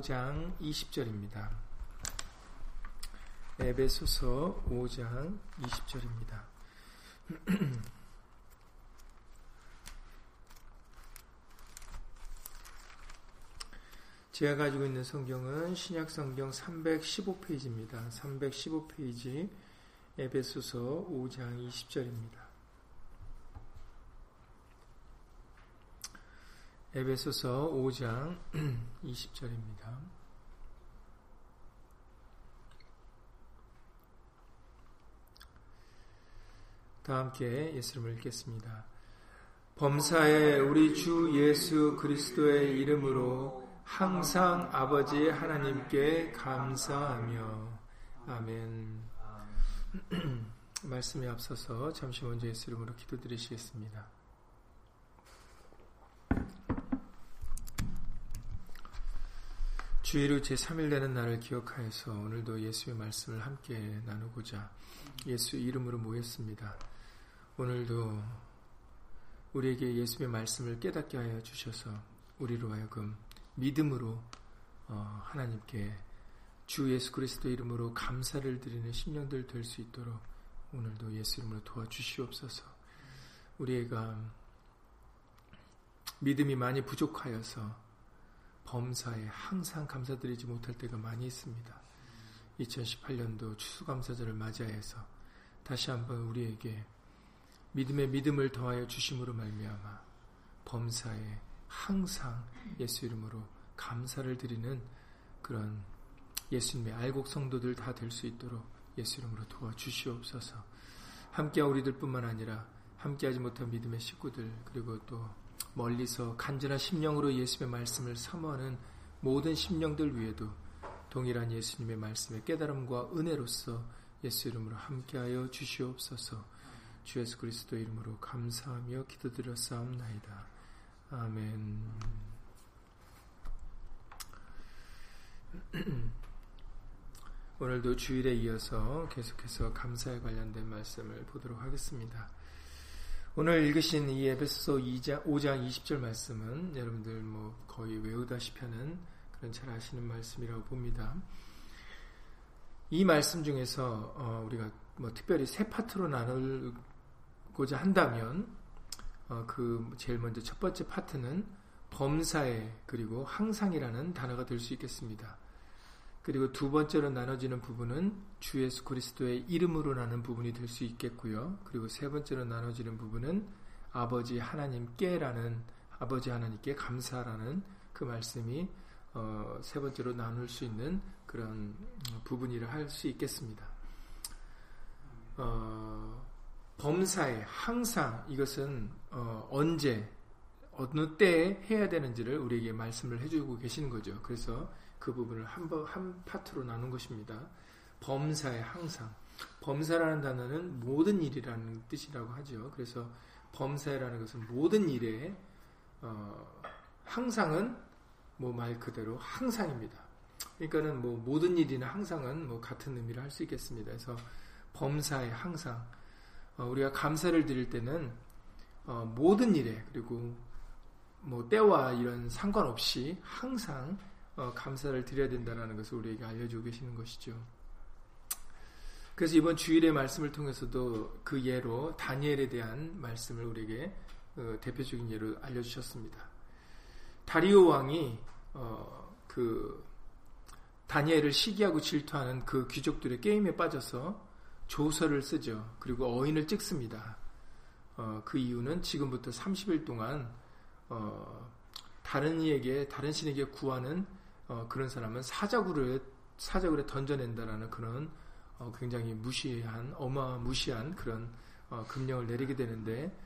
5장 20절입니다. 에베소서 5장 20절입니다. 제가 가지고 있는 성경은 신약 성경 315페이지입니다. 315페이지 에베소서 5장 20절입니다. 에베소서 5장 20절입니다. 다 함께 예수님을 읽겠습니다. 범사에 우리 주 예수 그리스도의 이름으로 항상 아버지 하나님께 감사하며 아멘. 말씀에 앞서서 잠시 먼저 예수 이름으로 기도드리시겠습니다. 주의로 제3일 되는 날을 기억하여서 오늘도 예수의 말씀을 함께 나누고자 예수 이름으로 모였습니다. 오늘도 우리에게 예수의 말씀을 깨닫게 하여 주셔서 우리로 하여금 믿음으로 어, 하나님께 주 예수 그리스도 이름으로 감사를 드리는 심령들 될 수 있도록 오늘도 예수 이름으로 도와주시옵소서. 우리가 믿음이 많이 부족하여서 범사에 항상 감사드리지 못할 때가 많이 있습니다. 2018년도 추수감사절을 맞이하여서 다시 한번 우리에게 믿음의 믿음을 더하여 주심으로 말미암아 범사에 항상 예수 이름으로 감사를 드리는 그런 예수님의 알곡 성도들 다 될 수 있도록 예수 이름으로 도와주시옵소서. 함께 우리들뿐만 아니라 함께하지 못한 믿음의 식구들 그리고 또 멀리서 간절한 심령으로 예수님의 말씀을 사모하는 모든 심령들 위에도 동일한 예수님의 말씀의 깨달음과 은혜로서 예수 이름으로 함께하여 주시옵소서. 주 예수 그리스도 이름으로 감사하며 기도드렸사옵나이다. 아멘. 오늘도 주일에 이어서 계속해서 감사에 관련된 말씀을 보도록 하겠습니다. 오늘 읽으신 이 에베소서 2장, 5장 20절 말씀은 여러분들 뭐 거의 외우다시피 하는 그런 잘 아시는 말씀이라고 봅니다. 이 말씀 중에서 어, 우리가 뭐 특별히 세 파트로 나누고자 한다면 어, 그 제일 먼저 첫 번째 파트는 범사에 그리고 항상이라는 단어가 될 수 있겠습니다. 그리고 두 번째로 나눠지는 부분은 주 예수 그리스도의 이름으로 나는 부분이 될 수 있겠고요. 그리고 세 번째로 나눠지는 부분은 아버지 하나님께라는 아버지 하나님께 감사라는 그 말씀이 어, 세 번째로 나눌 수 있는 그런 부분이라 할 수 있겠습니다. 어, 범사에 항상 이것은 어, 언제 어느 때에 해야 되는지를 우리에게 말씀을 해주고 계시는 거죠. 그래서 그 부분을 한, 한 파트로 나눈 것입니다. 범사에 항상. 범사라는 단어는 모든 일이라는 뜻이라고 하죠. 그래서 범사라는 것은 모든 일에 어, 항상은 뭐 말 그대로 항상입니다. 그러니까는 뭐 모든 일이나 항상은 뭐 같은 의미를 할 수 있겠습니다. 그래서 범사에 항상 어, 우리가 감사를 드릴 때는 어, 모든 일에 그리고 뭐 때와 이런 상관없이 항상 어, 감사를 드려야 된다는 것을 우리에게 알려주고 계시는 것이죠. 그래서 이번 주일의 말씀을 통해서도 그 예로 다니엘에 대한 말씀을 우리에게 어, 대표적인 예로 알려주셨습니다. 다리오 왕이 어, 그 다니엘을 시기하고 질투하는 그 귀족들의 게임에 빠져서 조서를 쓰죠. 그리고 어인을 찍습니다. 어, 그 이유는 지금부터 30일 동안 어, 다른 이에게 다른 신에게 구하는 어, 그런 사람은 사자굴을 사자굴에 던져낸다라는 그런 어, 굉장히 무시한 어마무시한 그런 어, 금령을 내리게 되는데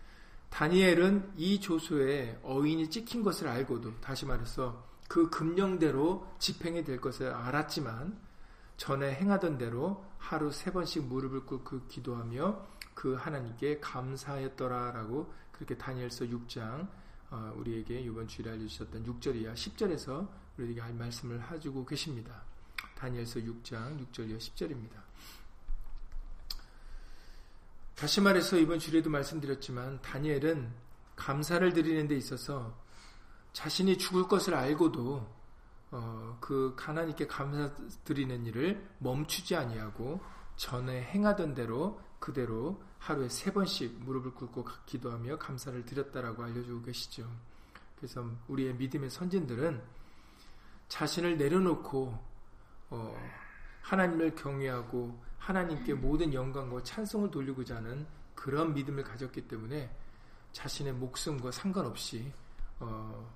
다니엘은 이 조소에 어인이 찍힌 것을 알고도 다시 말해서 그 금령대로 집행이 될 것을 알았지만 전에 행하던 대로 하루 세 번씩 무릎을 꿇고 기도하며 그 하나님께 감사하였더라라고 그렇게 다니엘서 6장 어, 우리에게 이번 주일에 알려주셨던 6절 이하 10절에서 우리에게 할 말씀을 해주고 계십니다. 다니엘서 6장 6절 이하 10절입니다. 다시 말해서 이번 주일에도 말씀드렸지만 다니엘은 감사를 드리는 데 있어서 자신이 죽을 것을 알고도 어, 그 하나님께 감사드리는 일을 멈추지 아니하고 전에 행하던 대로 그대로 하루에 세 번씩 무릎을 꿇고 기도하며 감사를 드렸다라고 알려주고 계시죠. 그래서 우리의 믿음의 선진들은 자신을 내려놓고 어, 하나님을 경외하고 하나님께 모든 영광과 찬송을 돌리고자 하는 그런 믿음을 가졌기 때문에 자신의 목숨과 상관없이 어,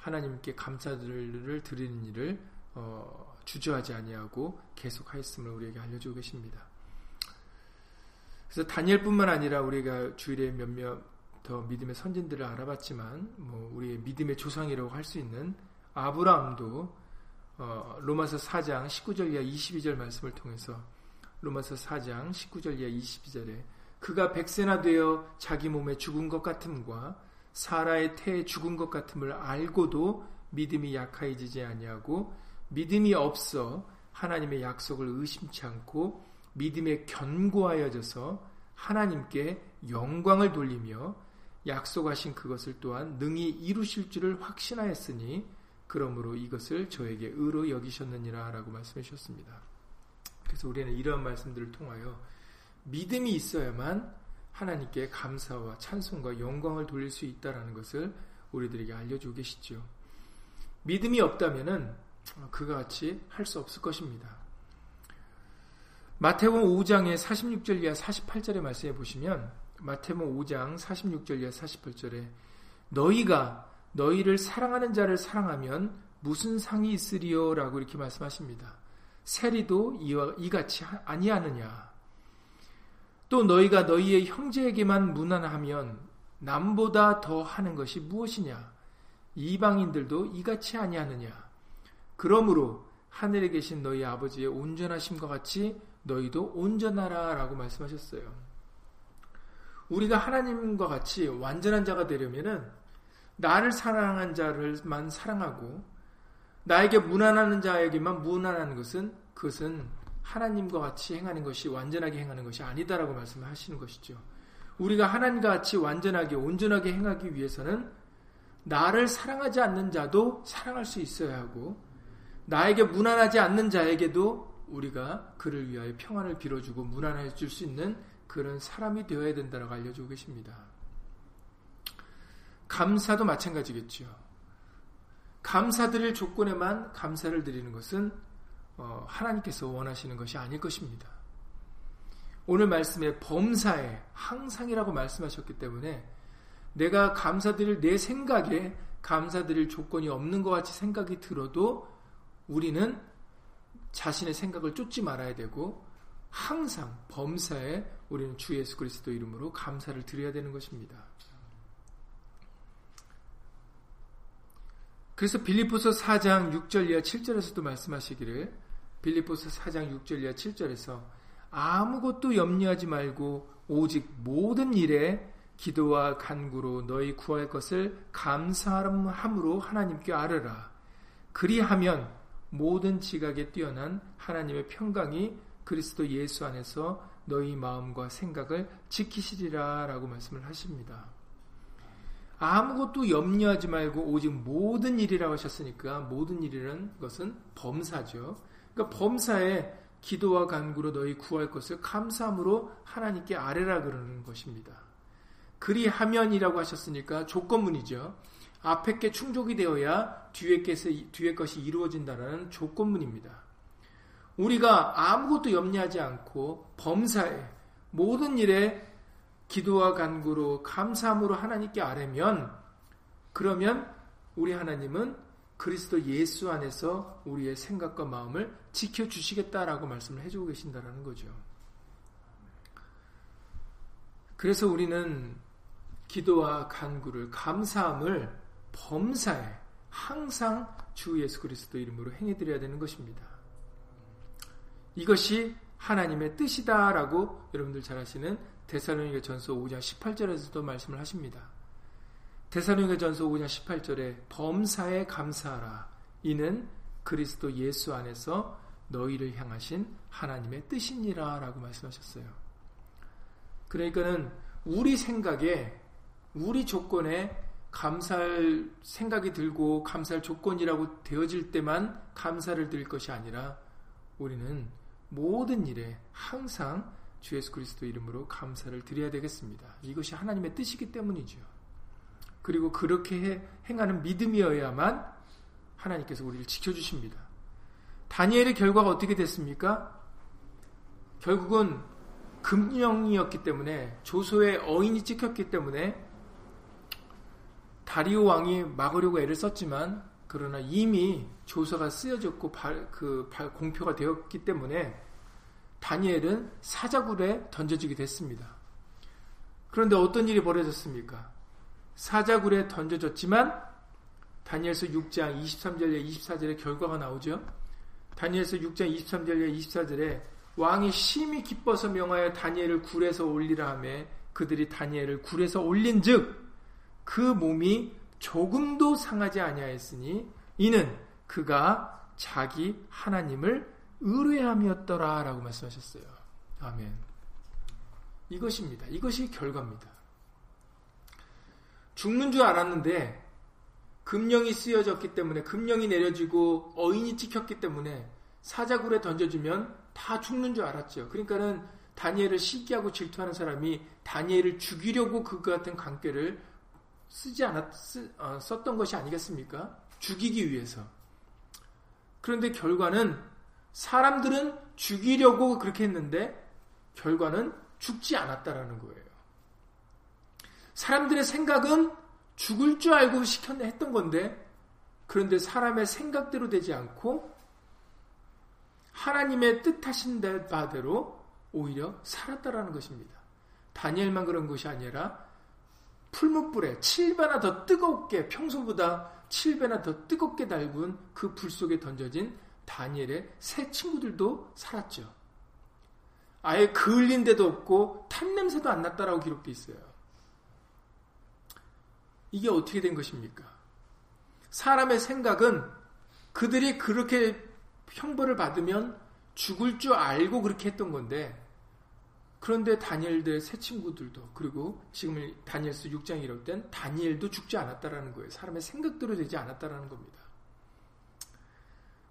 하나님께 감사들을 드리는 일을 어, 주저하지 아니하고 계속하였음을 우리에게 알려주고 계십니다. 그래서 다니엘뿐만 아니라 우리가 주일에 몇몇 더 믿음의 선진들을 알아봤지만 뭐 우리의 믿음의 조상이라고 할 수 있는 아브라함도 어, 로마서 4장 19절 이하 22절 말씀을 통해서 로마서 4장 19절 이하 22절에 그가 백세나 되어 자기 몸에 죽은 것 같음과 사라의 태에 죽은 것 같음을 알고도 믿음이 약하여지지 아니하고 믿음이 없어 하나님의 약속을 의심치 않고 믿음에 견고하여져서 하나님께 영광을 돌리며 약속하신 그것을 또한 능히 이루실 줄을 확신하였으니 그러므로 이것을 저에게 의로 여기셨느니라 라고 말씀해 주셨습니다. 그래서 우리는 이러한 말씀들을 통하여 믿음이 있어야만 하나님께 감사와 찬송과 영광을 돌릴 수 있다라는 것을 우리들에게 알려주고 계시죠. 믿음이 없다면은 그가 같이 할 수 없을 것입니다. 마태복음 5장의 46절 이하 48절의 말씀에 보시면 마태복음 5장 46절 이하 48절에 너희가 너희를 사랑하는 자를 사랑하면 무슨 상이 있으리요라고 이렇게 말씀하십니다. 세리도 이와 이같이 아니하느냐 또 너희가 너희의 형제에게만 무난하면 남보다 더 하는 것이 무엇이냐? 이방인들도 이같이 아니하느냐? 그러므로 하늘에 계신 너희 아버지의 온전하심과 같이 너희도 온전하라 라고 말씀하셨어요. 우리가 하나님과 같이 완전한 자가 되려면은 나를 사랑한 자를만 사랑하고 나에게 무난하는 자에게만 무난하는 것은 그것은 하나님과 같이 행하는 것이 완전하게 행하는 것이 아니다라고 말씀하시는 것이죠. 우리가 하나님과 같이 완전하게 온전하게 행하기 위해서는 나를 사랑하지 않는 자도 사랑할 수 있어야 하고 나에게 무난하지 않는 자에게도 우리가 그를 위하여 평안을 빌어주고 무난해 줄 수 있는 그런 사람이 되어야 된다고 알려주고 계십니다. 감사도 마찬가지겠죠. 감사드릴 조건에만 감사를 드리는 것은 어, 하나님께서 원하시는 것이 아닐 것입니다. 오늘 말씀에 범사에 항상이라고 말씀하셨기 때문에 내가 감사드릴 내 생각에 감사드릴 조건이 없는 것 같이 생각이 들어도 우리는 자신의 생각을 쫓지 말아야 되고 항상 범사에 우리는 주 예수 그리스도 이름으로 감사를 드려야 되는 것입니다. 그래서 빌리포서 4장 6절 이하 7절에서도 말씀하시기를 빌리포스 4장 6절 이하 7절에서 아무것도 염려하지 말고 오직 모든 일에 기도와 간구로 너희 구할 것을 감사함으로 하나님께 아뢰라. 그리하면 모든 지각에 뛰어난 하나님의 평강이 그리스도 예수 안에서 너희 마음과 생각을 지키시리라 라고 말씀을 하십니다. 아무것도 염려하지 말고 오직 모든 일이라고 하셨으니까 모든 일이라는 것은 범사죠. 그러니까 범사에 기도와 간구로 너희 구할 것을 감사함으로 하나님께 아뢰라 그러는 것입니다. 그리하면이라고 하셨으니까 조건문이죠. 앞에 게 충족이 되어야 뒤에, 것이, 뒤에 것이 이루어진다는 조건문입니다. 우리가 아무것도 염려하지 않고 범사에 모든 일에 기도와 간구로 감사함으로 하나님께 아뢰면 그러면 우리 하나님은 그리스도 예수 안에서 우리의 생각과 마음을 지켜 주시겠다라고 말씀을 해주고 계신다라는 거죠. 그래서 우리는 기도와 간구를 감사함을 범사에 항상 주 예수 그리스도 이름으로 행해드려야 되는 것입니다. 이것이 하나님의 뜻이다라고 여러분들 잘 아시는 데살로니가 전서 5장 18절에서도 말씀을 하십니다. 데살로니가 전서 5장 18절에 범사에 감사하라. 이는 그리스도 예수 안에서 너희를 향하신 하나님의 뜻이니라 라고 말씀하셨어요. 그러니까는 우리 생각에 우리 조건에 감사할 생각이 들고 감사할 조건이라고 되어질 때만 감사를 드릴 것이 아니라 우리는 모든 일에 항상 주 예수 그리스도 이름으로 감사를 드려야 되겠습니다. 이것이 하나님의 뜻이기 때문이죠. 그리고 그렇게 행하는 믿음이어야만 하나님께서 우리를 지켜주십니다. 다니엘의 결과가 어떻게 됐습니까? 결국은 금령이었기 때문에 조소의 어인이 찍혔기 때문에 다리오 왕이 막으려고 애를 썼지만 그러나 이미 조서가 쓰여졌고 발, 그 발, 공표가 되었기 때문에 다니엘은 사자굴에 던져지게 됐습니다. 그런데 어떤 일이 벌어졌습니까? 사자굴에 던져졌지만 다니엘서 6장 23절에 24절에 결과가 나오죠. 다니엘서 6장 23절에 24절에 왕이 심히 기뻐서 명하여 다니엘을 굴에서 올리라 하매 그들이 다니엘을 굴에서 올린즉 그 몸이 조금도 상하지 아니하였으니 이는 그가 자기 하나님을 의뢰함이었더라라고 말씀하셨어요. 아멘. 이것입니다. 이것이 결과입니다. 죽는 줄 알았는데 금령이 쓰여졌기 때문에 금령이 내려지고 어인이 찍혔기 때문에 사자굴에 던져주면 다 죽는 줄 알았죠. 그러니까는 다니엘을 시기하고 질투하는 사람이 다니엘을 죽이려고 그 같은 관계를 쓰지 않았 쓰, 어, 썼던 것이 아니겠습니까? 죽이기 위해서. 그런데 결과는 사람들은 죽이려고 그렇게 했는데 결과는 죽지 않았다라는 거예요. 사람들의 생각은 죽을 줄 알고 시켰 했던 건데 그런데 사람의 생각대로 되지 않고 하나님의 뜻하신 바대로 오히려 살았다라는 것입니다. 다니엘만 그런 것이 아니라 풀무불에 7배나 더 뜨겁게 평소보다 7배나 더 뜨겁게 달군 그 불 속에 던져진 다니엘의 새 친구들도 살았죠. 아예 그을린 데도 없고 탄냄새도 안 났다라고 기록되어 있어요. 이게 어떻게 된 것입니까? 사람의 생각은 그들이 그렇게 형벌을 받으면 죽을 줄 알고 그렇게 했던 건데 그런데 다니엘들의 새 친구들도 그리고 지금 다니엘스 6장 이럴 땐 다니엘도 죽지 않았다라는 거예요. 사람의 생각대로 되지 않았다라는 겁니다.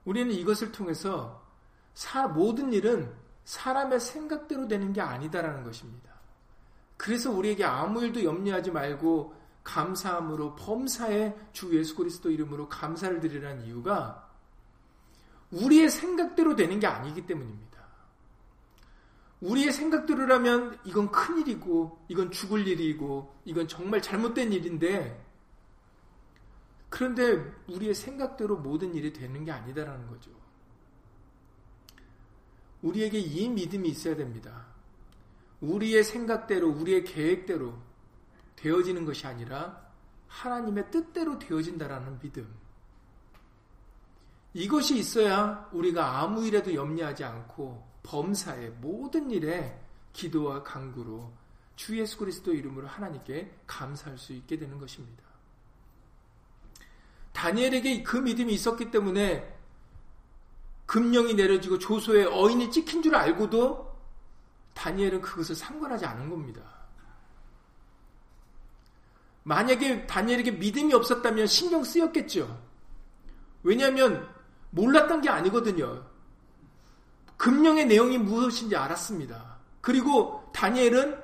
우리는 이것을 통해서 사, 모든 일은 사람의 생각대로 되는 게 아니다라는 것입니다. 그래서 우리에게 아무 일도 염려하지 말고 감사함으로 범사에 주 예수 그리스도 이름으로 감사를 드리라는 이유가 우리의 생각대로 되는 게 아니기 때문입니다. 우리의 생각대로라면 이건 큰일이고 이건 죽을 일이고 이건 정말 잘못된 일인데 그런데 우리의 생각대로 모든 일이 되는 게 아니다라는 거죠. 우리에게 이 믿음이 있어야 됩니다. 우리의 생각대로 우리의 계획대로 되어지는 것이 아니라 하나님의 뜻대로 되어진다라는 믿음. 이것이 있어야 우리가 아무 일에도 염려하지 않고 범사의 모든 일에 기도와 강구로 주 예수 그리스도 이름으로 하나님께 감사할 수 있게 되는 것입니다. 다니엘에게 그 믿음이 있었기 때문에 금령이 내려지고 조소의 어인이 찍힌 줄 알고도 다니엘은 그것을 상관하지 않은 겁니다. 만약에 다니엘에게 믿음이 없었다면 신경 쓰였겠죠. 왜냐하면 몰랐던 게 아니거든요. 금령의 내용이 무엇인지 알았습니다. 그리고 다니엘은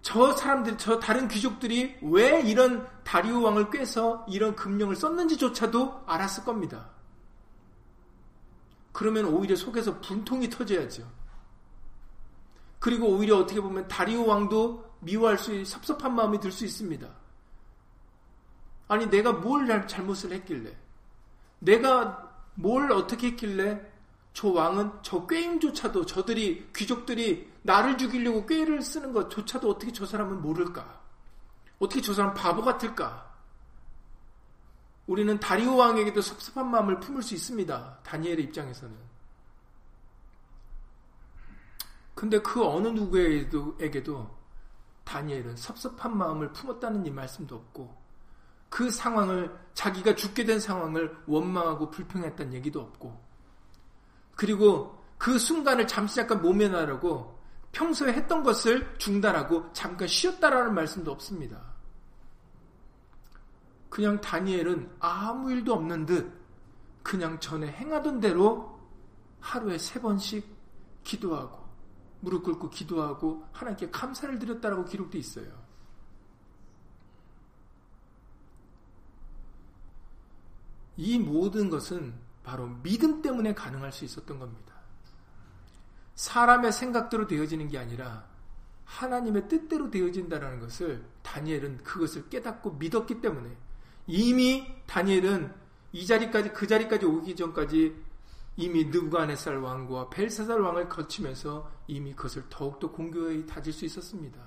저 사람들, 저 다른 귀족들이 왜 이런 다리오 왕을 꿰서 이런 금령을 썼는지조차도 알았을 겁니다. 그러면 오히려 속에서 분통이 터져야죠. 그리고 오히려 어떻게 보면 다리오 왕도 미워할 수, 섭섭한 마음이 들 수 있습니다. 아니, 내가 뭘 잘못을 했길래? 내가 뭘 어떻게 했길래 저 왕은 저 꾀임조차도 저들이, 귀족들이 나를 죽이려고 꾀를 쓰는 것조차도 어떻게 저 사람은 모를까? 어떻게 저 사람 바보 같을까? 우리는 다리오 왕에게도 섭섭한 마음을 품을 수 있습니다. 다니엘의 입장에서는. 근데 그 어느 누구에게도 다니엘은 섭섭한 마음을 품었다는 이 말씀도 없고 그 상황을 자기가 죽게 된 상황을 원망하고 불평했다는 얘기도 없고 그리고 그 순간을 잠시 잠깐 모면하라고 평소에 했던 것을 중단하고 잠깐 쉬었다라는 말씀도 없습니다. 그냥 다니엘은 아무 일도 없는 듯 그냥 전에 행하던 대로 하루에 세 번씩 기도하고 무릎 꿇고 기도하고 하나님께 감사를 드렸다라고 기록되어 있어요. 이 모든 것은 바로 믿음 때문에 가능할 수 있었던 겁니다. 사람의 생각대로 되어지는 게 아니라 하나님의 뜻대로 되어진다는 것을 다니엘은 그것을 깨닫고 믿었기 때문에 이미 다니엘은 이 자리까지 그 자리까지 오기 전까지 이미 느부갓네살 왕과 벨사살 왕을 거치면서 이미 그것을 더욱더 공교히 다질 수 있었습니다.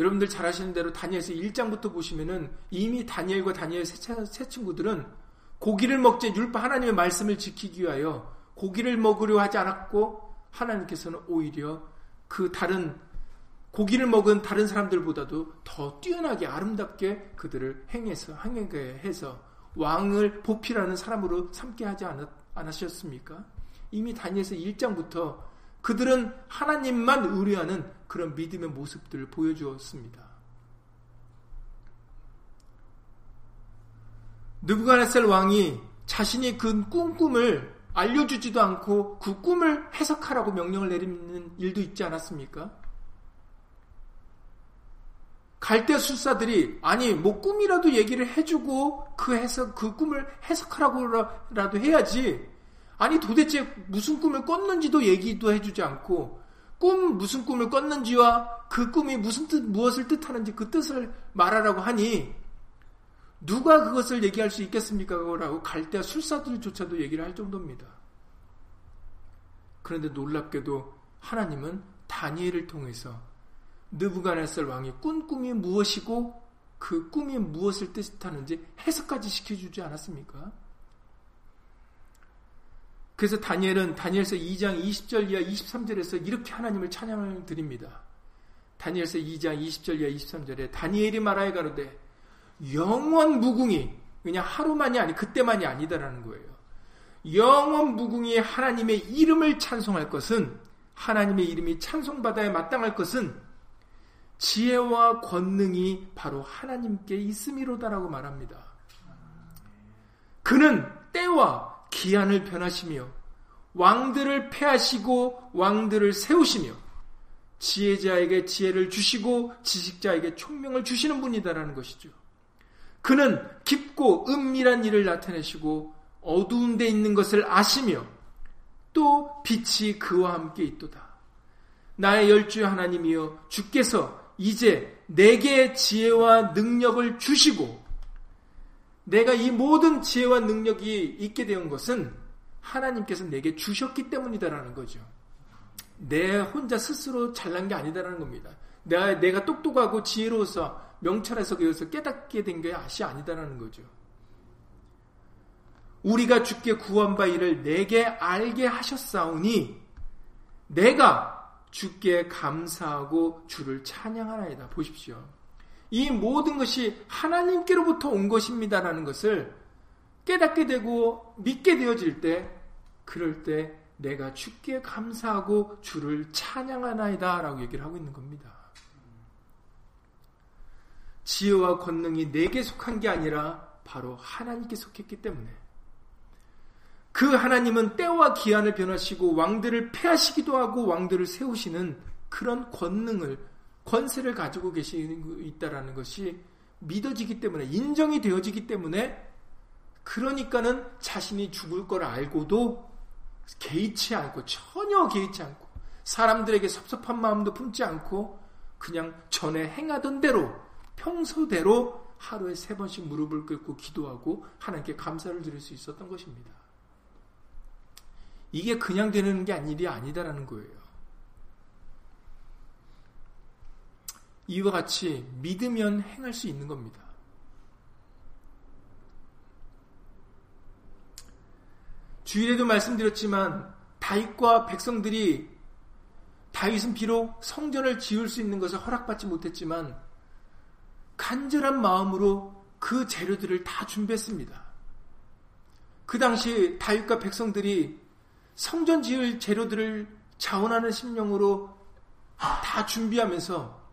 여러분들 잘 아시는 대로 다니엘서 1장부터 보시면은 이미 다니엘과 다니엘 세, 세 친구들은 고기를 먹지 율파 하나님의 말씀을 지키기 위하여 고기를 먹으려 하지 않았고 하나님께서는 오히려 그 다른 고기를 먹은 다른 사람들보다도 더 뛰어나게 아름답게 그들을 행해서 행하게 해서 왕을 보필하는 사람으로 삼게 하지 않았, 않으셨습니까? 이미 다니엘서 1장부터 그들은 하나님만 의뢰하는 그런 믿음의 모습들을 보여주었습니다. 느부갓네살 왕이 자신이 그 꿈꿈을 알려주지도 않고 그 꿈을 해석하라고 명령을 내리는 일도 있지 않았습니까? 갈대 술사들이 아니 뭐 꿈이라도 얘기를 해주고 그 해석 그 꿈을 해석하라고라도 해야지 아니 도대체 무슨 꿈을 꿨는지도 얘기도 해주지 않고 꿈 무슨 꿈을 꿨는지와 그 꿈이 무슨 뜻 무엇을 뜻하는지 그 뜻을 말하라고 하니 누가 그것을 얘기할 수 있겠습니까? 라고 갈대 술사들조차도 얘기를 할 정도입니다. 그런데 놀랍게도 하나님은 다니엘을 통해서 느부갓네살 왕이 꾼 꿈이 무엇이고 그 꿈이 무엇을 뜻하는지 해석까지 시켜주지 않았습니까? 그래서 다니엘은 다니엘서 2장 20절 이하 23절에서 이렇게 하나님을 찬양을 드립니다. 다니엘서 2장 20절 이하 23절에 다니엘이 말하여 가로되 영원 무궁이 그냥 하루만이 아니 그때만이 아니다라는 거예요. 영원 무궁이 하나님의 이름을 찬송할 것은 하나님의 이름이 찬송받아야 마땅할 것은 지혜와 권능이 바로 하나님께 있음이로다라고 말합니다. 그는 때와 기한을 변하시며 왕들을 패하시고 왕들을 세우시며 지혜자에게 지혜를 주시고 지식자에게 총명을 주시는 분이다라는 것이죠. 그는 깊고 은밀한 일을 나타내시고 어두운 데 있는 것을 아시며 또 빛이 그와 함께 있도다. 나의 열주 하나님이여 주께서 이제 내게 지혜와 능력을 주시고 내가 이 모든 지혜와 능력이 있게 된 것은 하나님께서 내게 주셨기 때문이다라는 거죠. 내 혼자 스스로 잘난 게 아니다라는 겁니다. 내가, 내가 똑똑하고 지혜로워서 명찰해서 그것을 깨닫게 된 게 아시 아니다라는 거죠. 우리가 주께 구한 바 이를 내게 알게 하셨사오니 내가 주께 감사하고 주를 찬양하나이다. 보십시오. 이 모든 것이 하나님께로부터 온 것입니다라는 것을 깨닫게 되고 믿게 되어질 때, 그럴 때 내가 주께 감사하고 주를 찬양하나이다. 라고 얘기를 하고 있는 겁니다. 지혜와 권능이 내게 속한 게 아니라 바로 하나님께 속했기 때문에. 그 하나님은 때와 기한을 변하시고 왕들을 패하시기도 하고 왕들을 세우시는 그런 권능을 권세를 가지고 계시는 있다라는 것이 믿어지기 때문에 인정이 되어지기 때문에 그러니까는 자신이 죽을 걸 알고도 개의치 않고 전혀 개의치 않고 사람들에게 섭섭한 마음도 품지 않고 그냥 전에 행하던 대로 평소대로 하루에 세 번씩 무릎을 꿇고 기도하고 하나님께 감사를 드릴 수 있었던 것입니다. 이게 그냥 되는 게 일이 아니다라는 거예요. 이와 같이 믿으면 행할 수 있는 겁니다. 주일에도 말씀드렸지만 다윗과 백성들이 다윗은 비록 성전을 지을 수 있는 것을 허락받지 못했지만 간절한 마음으로 그 재료들을 다 준비했습니다. 그 당시 다윗과 백성들이 성전 지을 재료들을 자원하는 심령으로 다 준비하면서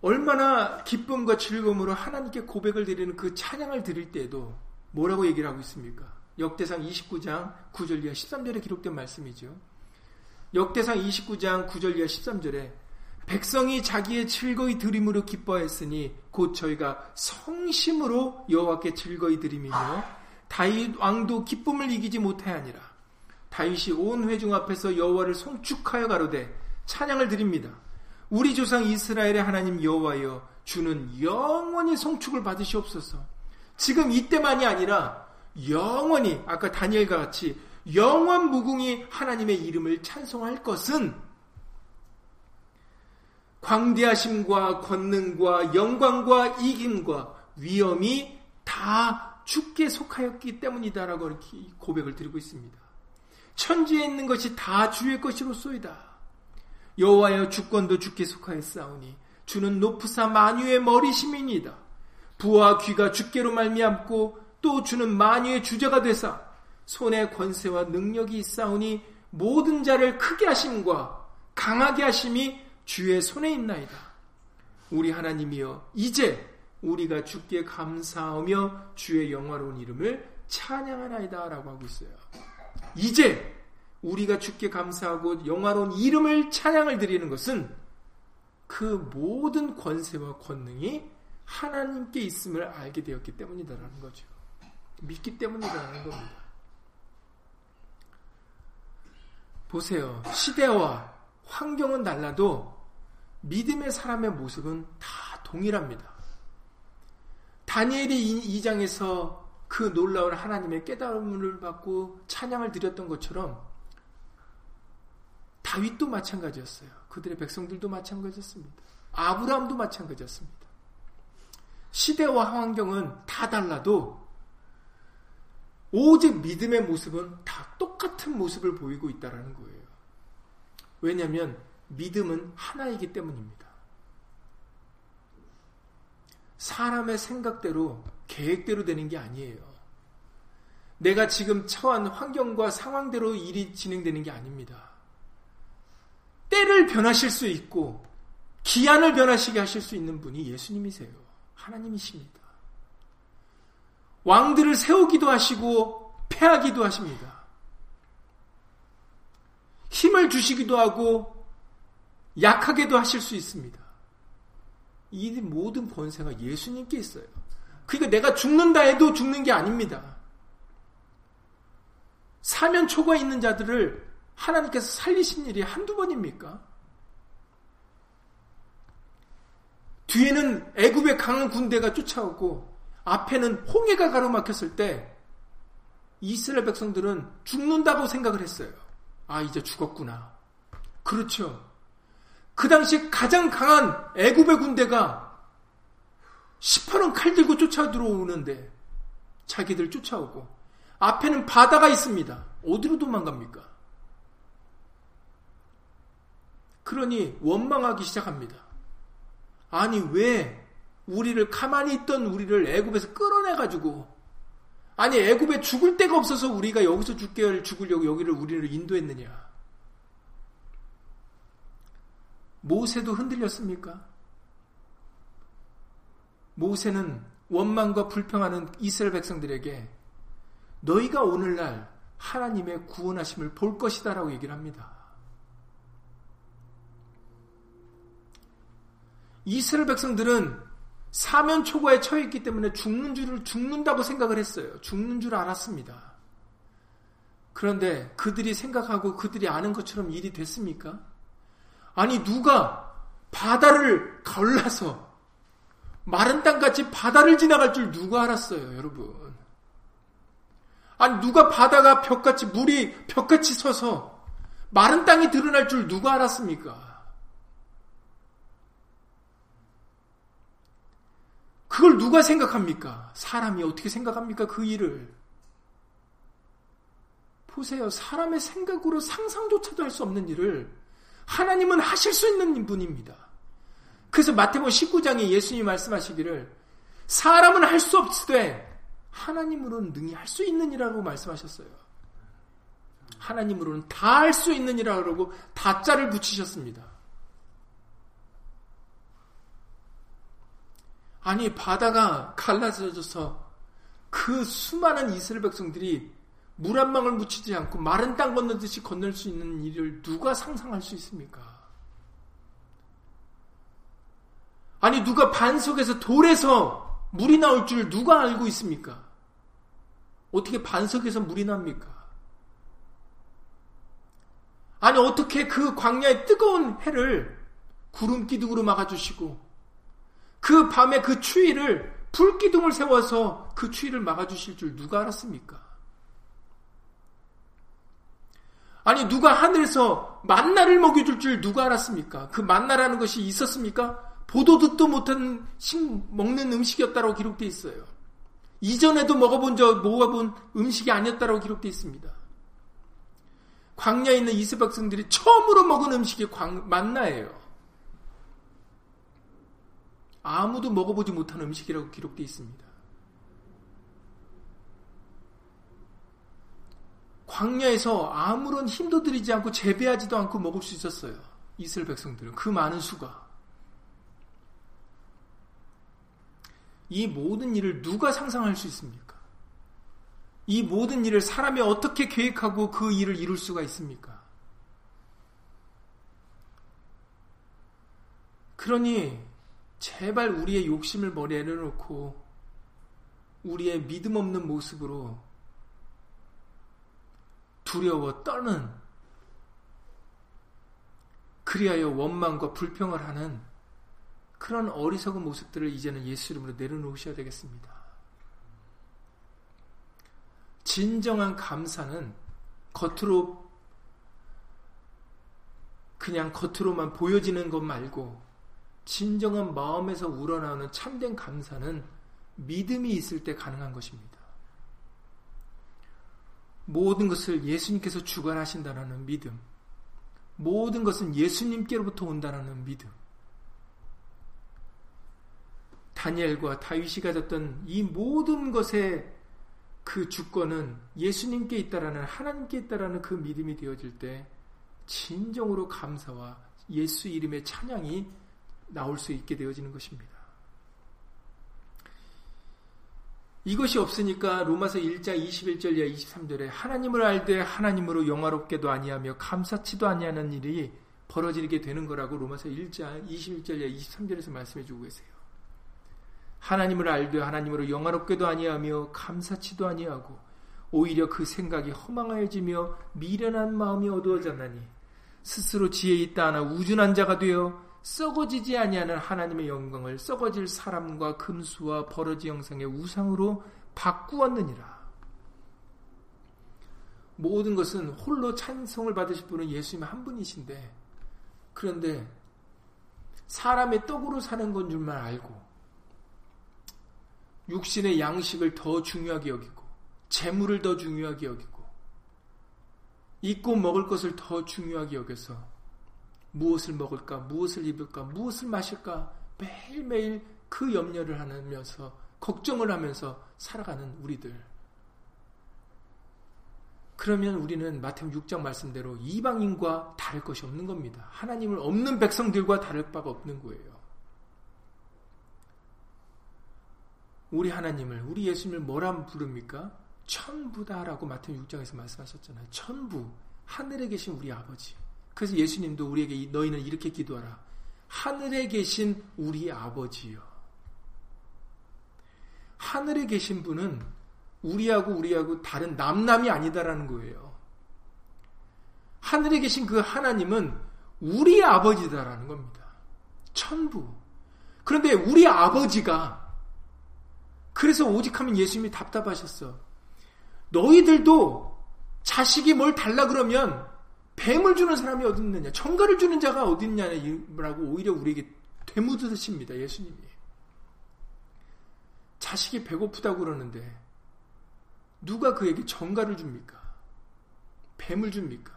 얼마나 기쁨과 즐거움으로 하나님께 고백을 드리는 그 찬양을 드릴 때에도 뭐라고 얘기를 하고 있습니까? 역대상 29장 9절 이하 13절에 기록된 말씀이죠. 역대상 29장 9절 이하 13절에 백성이 자기의 즐거이 드림으로 기뻐했으니 곧 저희가 성심으로 여호와께 즐거이 드림이며 다윗 왕도 기쁨을 이기지 못하니라. 다윗이 온 회중 앞에서 여호와를 송축하여 가로되 찬양을 드립니다. 우리 조상 이스라엘의 하나님 여호와여 주는 영원히 송축을 받으시옵소서. 지금 이때만이 아니라 영원히 아까 다니엘과 같이 영원 무궁히 하나님의 이름을 찬송할 것은 광대하심과 권능과 영광과 이김과 위엄이 다 주께 속하였기 때문이다라고 이렇게 고백을 드리고 있습니다. 천지에 있는 것이 다 주의 것이로소이다. 여호와여 주권도 주께 속하였사오니 주는 높으사 만유의 머리심이니이다. 부와 귀가 주께로 말미암고 또 주는 만유의 주제가 되사 손에 권세와 능력이 있사오니 모든 자를 크게 하심과 강하게 하심이 주의 손에 있나이다. 우리 하나님이여 이제 우리가 주께 감사하며 주의 영화로운 이름을 찬양하나이다 라고 하고 있어요. 이제 우리가 주께 감사하고 영화로운 이름을 찬양을 드리는 것은 그 모든 권세와 권능이 하나님께 있음을 알게 되었기 때문이다라는 거죠. 믿기 때문이다라는 겁니다. 보세요. 시대와 환경은 달라도 믿음의 사람의 모습은 다 동일합니다. 다니엘이 2장에서 그 놀라운 하나님의 깨달음을 받고 찬양을 드렸던 것처럼 다윗도 마찬가지였어요. 그들의 백성들도 마찬가지였습니다. 아브라함도 마찬가지였습니다. 시대와 환경은 다 달라도 오직 믿음의 모습은 다 똑같은 모습을 보이고 있다는 거예요. 왜냐하면 믿음은 하나이기 때문입니다. 사람의 생각대로 계획대로 되는 게 아니에요. 내가 지금 처한 환경과 상황대로 일이 진행되는 게 아닙니다. 때를 변하실 수 있고 기한을 변하시게 하실 수 있는 분이 예수님이세요. 하나님이십니다. 왕들을 세우기도 하시고 패하기도 하십니다. 힘을 주시기도 하고 약하게도 하실 수 있습니다. 이 모든 권세가 예수님께 있어요. 그러니까 내가 죽는다 해도 죽는 게 아닙니다. 사면 초과 있는 자들을 하나님께서 살리신 일이 한두 번입니까? 뒤에는 애굽의 강한 군대가 쫓아오고 앞에는 홍해가 가로막혔을 때 이스라엘 백성들은 죽는다고 생각을 했어요. 아, 이제 죽었구나. 그렇죠. 그 당시 가장 강한 애굽의 군대가 시퍼런 칼 들고 쫓아 들어오는데 자기들 쫓아오고 앞에는 바다가 있습니다. 어디로 도망갑니까? 그러니 원망하기 시작합니다. 아니 왜 우리를 가만히 있던 우리를 애굽에서 끌어내 가지고 아니 애굽에 죽을 데가 없어서 우리가 여기서 죽게 죽으려고 여기를 우리를 인도했느냐? 모세도 흔들렸습니까? 모세는 원망과 불평하는 이스라엘 백성들에게 너희가 오늘날 하나님의 구원하심을 볼 것이다 라고 얘기를 합니다. 이스라엘 백성들은 사면 초과에 처해 있기 때문에 죽는 줄을 죽는다고 생각을 했어요. 죽는 줄 알았습니다. 그런데 그들이 생각하고 그들이 아는 것처럼 일이 됐습니까? 아니 누가 바다를 걸라서 마른 땅같이 바다를 지나갈 줄 누가 알았어요, 여러분? 아니 누가 바다가 벽같이 물이 벽같이 서서 마른 땅이 드러날 줄 누가 알았습니까? 그걸 누가 생각합니까? 사람이 어떻게 생각합니까? 그 일을. 보세요. 사람의 생각으로 상상조차도 할 수 없는 일을 하나님은 하실 수 있는 분입니다. 그래서 마태복음 19장에 예수님이 말씀하시기를 사람은 할 수 없으되 하나님으로는 능히 할 수 있는 이라고 말씀하셨어요. 하나님으로는 다 할 수 있는 이라고 다자를 붙이셨습니다. 아니 바다가 갈라져서 그 수많은 이스라엘 백성들이 물 한 방울 묻히지 않고 마른 땅 건너듯이 건널 수 있는 일을 누가 상상할 수 있습니까? 아니 누가 반석에서 돌에서 물이 나올 줄 누가 알고 있습니까? 어떻게 반석에서 물이 납니까? 아니 어떻게 그 광야의 뜨거운 해를 구름 기둥으로 막아주시고 그 밤에 그 추위를 불 기둥을 세워서 그 추위를 막아주실 줄 누가 알았습니까? 아니 누가 하늘에서 만나를 먹여줄 줄 누가 알았습니까? 그 만나라는 것이 있었습니까? 보도 듣도 못한 식 먹는 음식이었다고 기록되어 있어요. 이전에도 먹어본 적 먹어본 음식이 아니었다고 기록되어 있습니다. 광야에 있는 이스라엘 백성들이 처음으로 먹은 음식이 광, 만나예요. 아무도 먹어보지 못한 음식이라고 기록되어 있습니다. 광야에서 아무런 힘도 들이지 않고 재배하지도 않고 먹을 수 있었어요. 이스라엘 백성들은 그 많은 수가 이 모든 일을 누가 상상할 수 있습니까? 이 모든 일을 사람이 어떻게 계획하고 그 일을 이룰 수가 있습니까? 그러니 제발 우리의 욕심을 머리에 내놓고 우리의 믿음 없는 모습으로 두려워 떠는 그리하여 원망과 불평을 하는 그런 어리석은 모습들을 이제는 예수 이름으로 내려놓으셔야 되겠습니다. 진정한 감사는 겉으로 그냥 겉으로만 보여지는 것 말고 진정한 마음에서 우러나오는 참된 감사는 믿음이 있을 때 가능한 것입니다. 모든 것을 예수님께서 주관하신다는 믿음, 모든 것은 예수님께로부터 온다는 믿음, 다니엘과 다윗이 가졌던 이 모든 것의 그 주권은 예수님께 있다라는 하나님께 있다라는 그 믿음이 되어질 때 진정으로 감사와 예수 이름의 찬양이 나올 수 있게 되어지는 것입니다. 이것이 없으니까 로마서 1장 21절 이하 23절에 하나님을 알되 하나님으로 영화롭게도 아니하며 감사치도 아니하는 일이 벌어지게 되는 거라고 로마서 1장 21절 이하 23절에서 말씀해 주고 계세요. 하나님을 알되 하나님으로 영화롭게도 아니하며 감사치도 아니하고 오히려 그 생각이 허망하여지며 미련한 마음이 어두워졌나니 스스로 지혜 있다 하나 우준한 자가 되어 썩어지지 아니하는 하나님의 영광을 썩어질 사람과 금수와 버러지 형상의 우상으로 바꾸었느니라. 모든 것은 홀로 찬송을 받으실 분은 예수님 한 분이신데 그런데 사람의 떡으로 사는 건 줄만 알고 육신의 양식을 더 중요하게 여기고 재물을 더 중요하게 여기고 입고 먹을 것을 더 중요하게 여겨서 무엇을 먹을까, 무엇을 입을까, 무엇을 마실까 매일매일 그 염려를 하면서 걱정을 하면서 살아가는 우리들. 그러면 우리는 마태복음 6장 말씀대로 이방인과 다를 것이 없는 겁니다. 하나님을 없는 백성들과 다를 바가 없는 거예요. 우리 하나님을, 우리 예수님을 뭐라 부릅니까? 천부다라고 마태복음 6장에서 말씀하셨잖아요. 천부, 하늘에 계신 우리 아버지. 그래서 예수님도 우리에게 너희는 이렇게 기도하라. 하늘에 계신 우리 아버지요. 하늘에 계신 분은 우리하고 우리하고 다른 남남이 아니다라는 거예요. 하늘에 계신 그 하나님은 우리 아버지다라는 겁니다. 천부. 그런데 우리 아버지가 그래서 오직 하면 예수님이 답답하셨어. 너희들도 자식이 뭘 달라 그러면 뱀을 주는 사람이 어디 있느냐? 청가를 주는 자가 어디 있냐라고 오히려 우리에게 되묻으십니다. 예수님이. 자식이 배고프다고 그러는데 누가 그에게 정가를 줍니까? 뱀을 줍니까?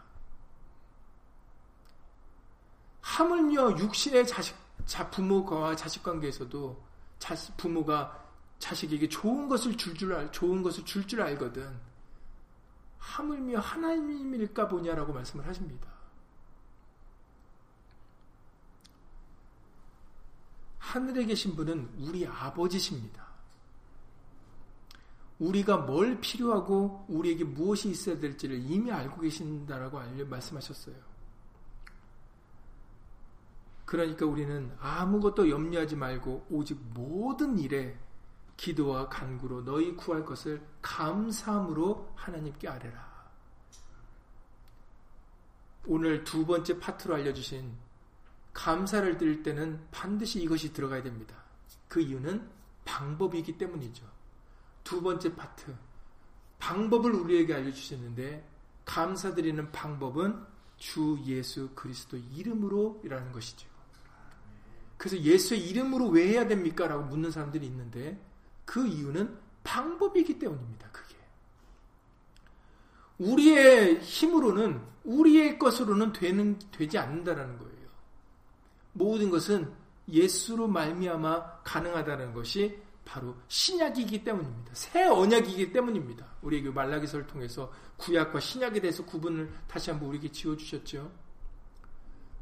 하물며 육신의 자식, 자 부모와 자식 관계에서도 자식, 부모가 자식에게 좋은 것을 줄 줄 알, 좋은 것을 줄 줄 알거든. 하물며 하나님일까 보냐라고 말씀을 하십니다. 하늘에 계신 분은 우리 아버지십니다. 우리가 뭘 필요하고 우리에게 무엇이 있어야 될지를 이미 알고 계신다라고 알려 말씀하셨어요. 그러니까 우리는 아무것도 염려하지 말고 오직 모든 일에 기도와 간구로 너희 구할 것을 감사함으로 하나님께 아뢰라. 오늘 두 번째 파트로 알려주신 감사를 드릴 때는 반드시 이것이 들어가야 됩니다. 그 이유는 방법이기 때문이죠. 두 번째 파트. 방법을 우리에게 알려주셨는데, 감사드리는 방법은 주 예수 그리스도 이름으로 이라는 것이죠. 그래서 예수의 이름으로 왜 해야 됩니까? 라고 묻는 사람들이 있는데, 그 이유는 방법이기 때문입니다. 그게. 우리의 힘으로는, 우리의 것으로는 되는, 되지 않는다라는 거예요. 모든 것은 예수로 말미암아 가능하다는 것이 바로 신약이기 때문입니다. 새 언약이기 때문입니다. 우리에게 말라기서를 통해서 구약과 신약에 대해서 구분을 다시 한번 우리에게 지어주셨죠.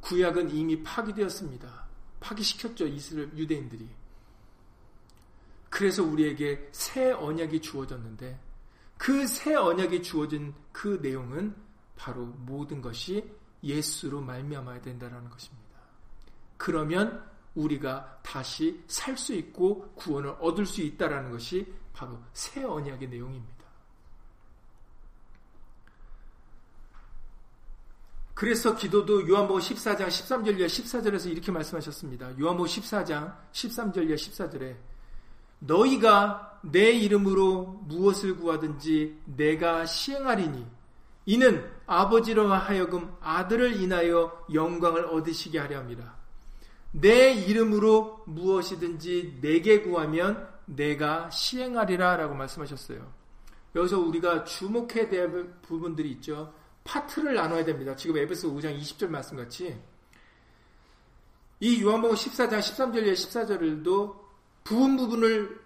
구약은 이미 파기되었습니다. 파기시켰죠. 이스라엘 유대인들이. 그래서 우리에게 새 언약이 주어졌는데 그 새 언약이 주어진 그 내용은 바로 모든 것이 예수로 말미암아야 된다는 것입니다. 그러면 우리가 다시 살 수 있고 구원을 얻을 수 있다라는 것이 바로 새 언약의 내용입니다. 그래서 기도도 요한복음 14장 13절과 14절에서 이렇게 말씀하셨습니다. 요한복음 14장 13절과 14절에 너희가 내 이름으로 무엇을 구하든지 내가 시행하리니 이는 아버지로 하여금 아들을 인하여 영광을 얻으시게 하려 합니다. 내 이름으로 무엇이든지 내게 구하면 내가 시행하리라 라고 말씀하셨어요. 여기서 우리가 주목해야 될 부분들이 있죠. 파트를 나눠야 됩니다. 지금 에베소 5장 20절 말씀같이 이 요한복음 14장 13절에 14절도 부분 부분을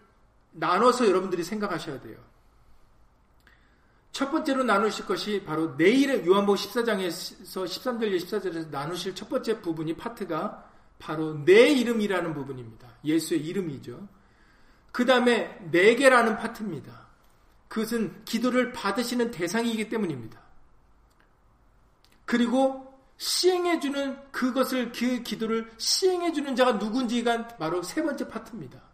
나눠서 여러분들이 생각하셔야 돼요. 첫 번째로 나누실 것이 바로 내일의 요한복음 14장에서 13절 14절에서 나누실 첫 번째 부분이 파트가 바로 내 이름이라는 부분입니다. 예수의 이름이죠. 그 다음에 내게라는 파트입니다. 그것은 기도를 받으시는 대상이기 때문입니다. 그리고 시행해주는 그것을 그 기도를 시행해주는 자가 누군지가 바로 세 번째 파트입니다.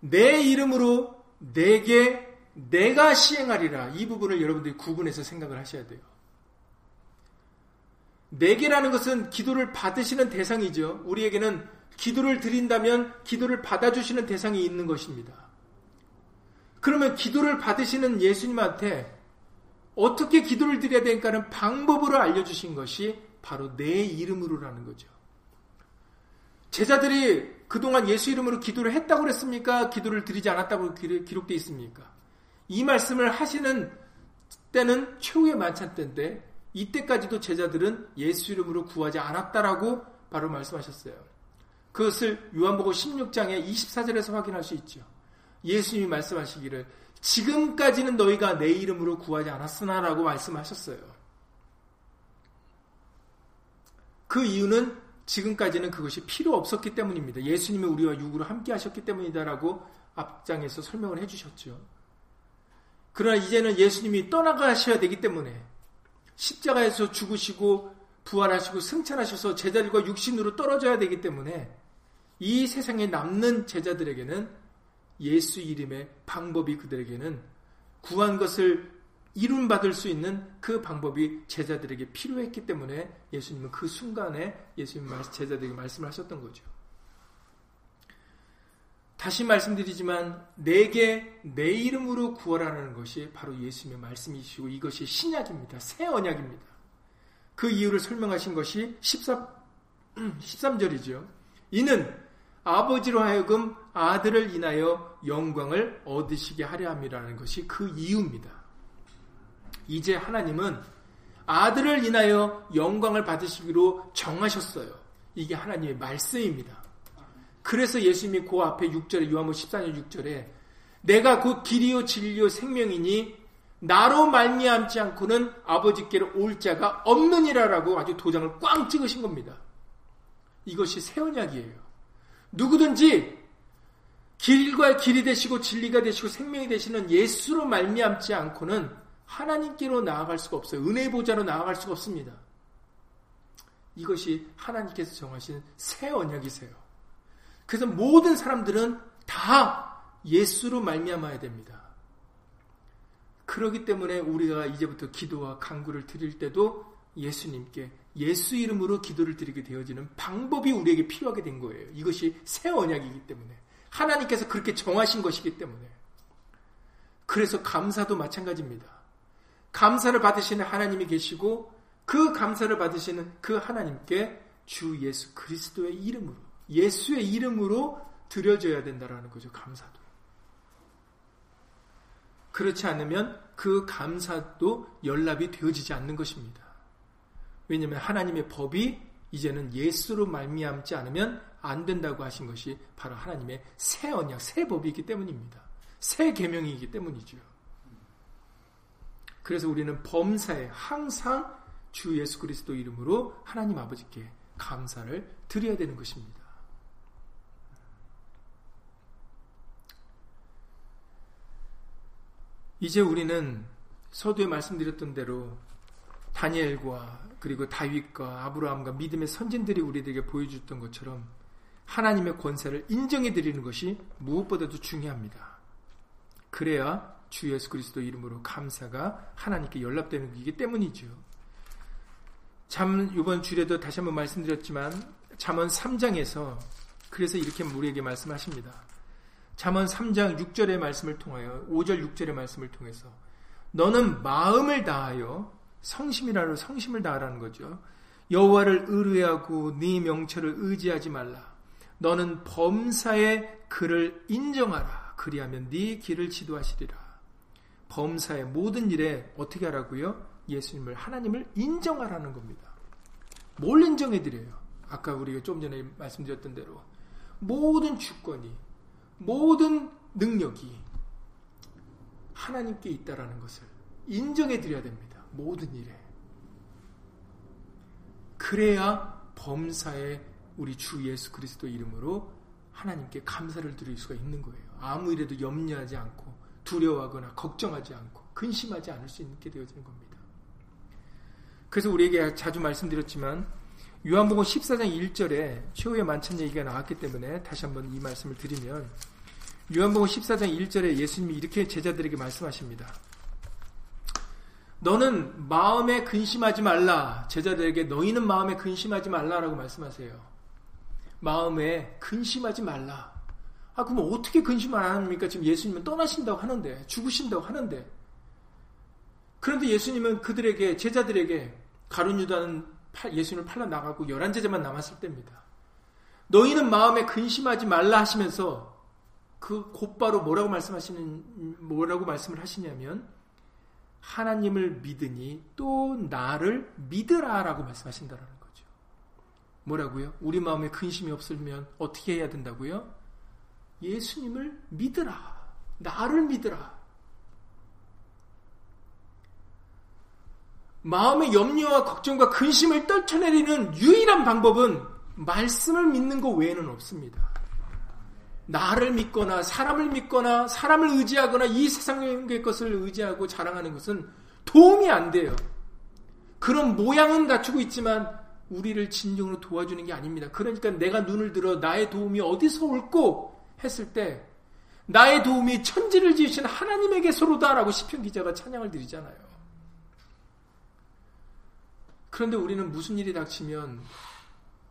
내 이름으로 내게 내가 시행하리라 이 부분을 여러분들이 구분해서 생각을 하셔야 돼요. 내게라는 것은 기도를 받으시는 대상이죠. 우리에게는 기도를 드린다면 기도를 받아주시는 대상이 있는 것입니다. 그러면 기도를 받으시는 예수님한테 어떻게 기도를 드려야 되니까는 방법으로 알려주신 것이 바로 내 이름으로라는 거죠. 제자들이 그동안 예수 이름으로 기도를 했다고 그랬습니까? 기도를 드리지 않았다고 기록되어 있습니까? 이 말씀을 하시는 때는 최후의 만찬 때인데 이때까지도 제자들은 예수 이름으로 구하지 않았다라고 바로 말씀하셨어요. 그것을 요한복음 16장의 24절에서 확인할 수 있죠. 예수님이 말씀하시기를 지금까지는 너희가 내 이름으로 구하지 않았으나라고 말씀하셨어요. 그 이유는 지금까지는 그것이 필요 없었기 때문입니다. 예수님이 우리와 육으로 함께 하셨기 때문이다라고 앞장에서 설명을 해주셨죠. 그러나 이제는 예수님이 떠나가셔야 되기 때문에 십자가에서 죽으시고 부활하시고 승천하셔서 제자들과 육신으로 떨어져야 되기 때문에 이 세상에 남는 제자들에게는 예수 이름의 방법이 그들에게는 구한 것을 이룬받을 수 있는 그 방법이 제자들에게 필요했기 때문에 예수님은 그 순간에 예수님 제자들에게 말씀을 하셨던 거죠. 다시 말씀드리지만 내게 내 이름으로 구하라는 것이 바로 예수님의 말씀이시고 이것이 신약입니다. 새 언약입니다. 그 이유를 설명하신 것이 14, 13절이죠. 이는 아버지로 하여금 아들을 인하여 영광을 얻으시게 하려 함이라는 것이 그 이유입니다. 이제 하나님은 아들을 인하여 영광을 받으시기로 정하셨어요. 이게 하나님의 말씀입니다. 그래서 예수님이 그 앞에 6절에 요한복 14년 6절에 내가 곧 길이요 진리요 생명이니 나로 말미암지 않고는 아버지께로 올 자가 없느니라라고 아주 도장을 꽝 찍으신 겁니다. 이것이 새 언약이에요. 누구든지 길과 길이 되시고 진리가 되시고 생명이 되시는 예수로 말미암지 않고는 하나님께로 나아갈 수가 없어요. 은혜 보좌로 나아갈 수가 없습니다. 이것이 하나님께서 정하신 새 언약이세요. 그래서 모든 사람들은 다 예수로 말미암아야 됩니다. 그러기 때문에 우리가 이제부터 기도와 간구를 드릴 때도 예수님께 예수 이름으로 기도를 드리게 되어지는 방법이 우리에게 필요하게 된 거예요. 이것이 새 언약이기 때문에. 하나님께서 그렇게 정하신 것이기 때문에. 그래서 감사도 마찬가지입니다. 감사를 받으시는 하나님이 계시고 그 감사를 받으시는 그 하나님께 주 예수 그리스도의 이름으로 예수의 이름으로 드려져야 된다라는 거죠. 감사도. 그렇지 않으면 그 감사도 연락이 되어지지 않는 것입니다. 왜냐하면 하나님의 법이 이제는 예수로 말미암지 않으면 안 된다고 하신 것이 바로 하나님의 새 언약, 새 법이기 때문입니다. 새 계명이기 때문이죠. 그래서 우리는 범사에 항상 주 예수 그리스도 이름으로 하나님 아버지께 감사를 드려야 되는 것입니다. 이제 우리는 서두에 말씀드렸던 대로 다니엘과 그리고 다윗과 아브라함과 믿음의 선진들이 우리들에게 보여줬던 것처럼 하나님의 권세를 인정해 드리는 것이 무엇보다도 중요합니다. 그래야 주 예수 그리스도 이름으로 감사가 하나님께 연락되는 것이기 때문이죠. 참 이번 주에도 다시 한번 말씀드렸지만 잠언 3장에서 그래서 이렇게 우리에게 말씀하십니다. 잠언 3장 6절의 말씀을 통하여 5절 6절의 말씀을 통해서 너는 마음을 다하여 성심이라로 성심을 다하라는 거죠. 여호와를 의뢰하고 네 명철을 의지하지 말라. 너는 범사의 그를 인정하라. 그리하면 네 길을 지도하시리라. 범사의 모든 일에 어떻게 하라고요? 예수님을 하나님을 인정하라는 겁니다. 뭘 인정해 드려요? 아까 우리가 좀 전에 말씀드렸던 대로 모든 주권이 모든 능력이 하나님께 있다라는 것을 인정해 드려야 됩니다. 모든 일에. 그래야 범사의 우리 주 예수 그리스도 이름으로 하나님께 감사를 드릴 수가 있는 거예요. 아무 일에도 염려하지 않고 두려워하거나 걱정하지 않고 근심하지 않을 수 있게 되어지는 겁니다. 그래서 우리에게 자주 말씀드렸지만 요한복음 14장 1절에 최후의 만찬 얘기가 나왔기 때문에 다시 한번 이 말씀을 드리면 요한복음 14장 1절에 예수님이 이렇게 제자들에게 말씀하십니다. 너는 마음에 근심하지 말라. 제자들에게 너희는 마음에 근심하지 말라라고 말씀하세요. 마음에 근심하지 말라. 아, 그럼 어떻게 근심을 안 합니까? 지금 예수님은 떠나신다고 하는데, 죽으신다고 하는데. 그런데 예수님은 그들에게, 제자들에게 가룟 유다는 예수님을 팔러 나가고 열한 제자만 남았을 때입니다. 너희는 마음에 근심하지 말라 하시면서 그 곧바로 뭐라고 말씀하시는, 뭐라고 말씀을 하시냐면, 하나님을 믿으니 또 나를 믿으라라고 말씀하신다는 거죠. 뭐라고요? 우리 마음에 근심이 없으면 어떻게 해야 된다고요? 예수님을 믿으라. 나를 믿으라. 마음의 염려와 걱정과 근심을 떨쳐내리는 유일한 방법은 말씀을 믿는 것 외에는 없습니다. 나를 믿거나 사람을 믿거나 사람을 의지하거나 이 세상의 것을 의지하고 자랑하는 것은 도움이 안 돼요. 그런 모양은 갖추고 있지만 우리를 진정으로 도와주는 게 아닙니다. 그러니까 내가 눈을 들어 나의 도움이 어디서 올고 했을 때 나의 도움이 천지를 지으신 하나님에게서로다라고 시편 기자가 찬양을 드리잖아요. 그런데 우리는 무슨 일이 닥치면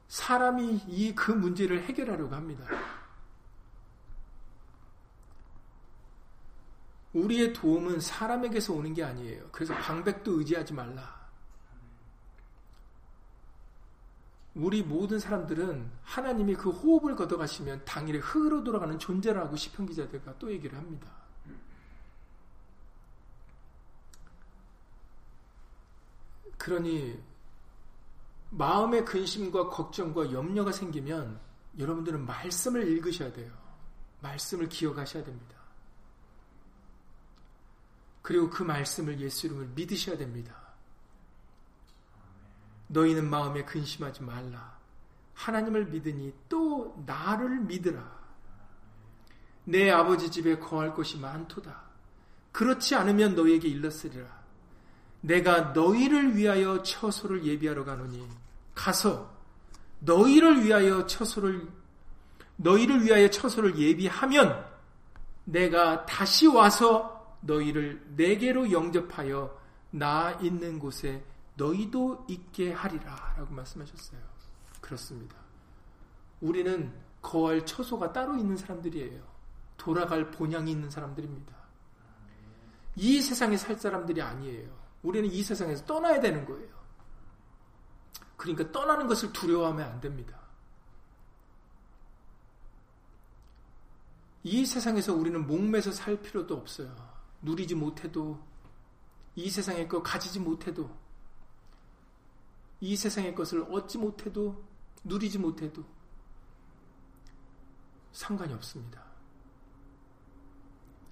사람이 이 그 문제를 해결하려고 합니다. 우리의 도움은 사람에게서 오는 게 아니에요. 그래서 방백도 의지하지 말라. 우리 모든 사람들은 하나님이 그 호흡을 걷어가시면 당일에 흙으로 돌아가는 존재라고 시편 기자들과 또 얘기를 합니다. 그러니 마음의 근심과 걱정과 염려가 생기면 여러분들은 말씀을 읽으셔야 돼요. 말씀을 기억하셔야 됩니다. 그리고 그 말씀을 예수 이름을 믿으셔야 됩니다. 너희는 마음에 근심하지 말라. 하나님을 믿으니 또 나를 믿으라. 내 아버지 집에 거할 곳이 많도다. 그렇지 않으면 너에게 일렀으리라. 내가 너희를 위하여 처소를 예비하러 가노니 가서 너희를 위하여 처소를 너희를 위하여 처소를 예비하면 내가 다시 와서 너희를 내게로 영접하여 나 있는 곳에 너희도 있게 하리라 라고 말씀하셨어요. 그렇습니다. 우리는 거할 처소가 따로 있는 사람들이에요. 돌아갈 본향이 있는 사람들입니다. 이 세상에 살 사람들이 아니에요. 우리는 이 세상에서 떠나야 되는 거예요. 그러니까 떠나는 것을 두려워하면 안 됩니다. 이 세상에서 우리는 목매서 살 필요도 없어요. 누리지 못해도 이 세상의 것 가지지 못해도 이 세상의 것을 얻지 못해도 누리지 못해도 상관이 없습니다.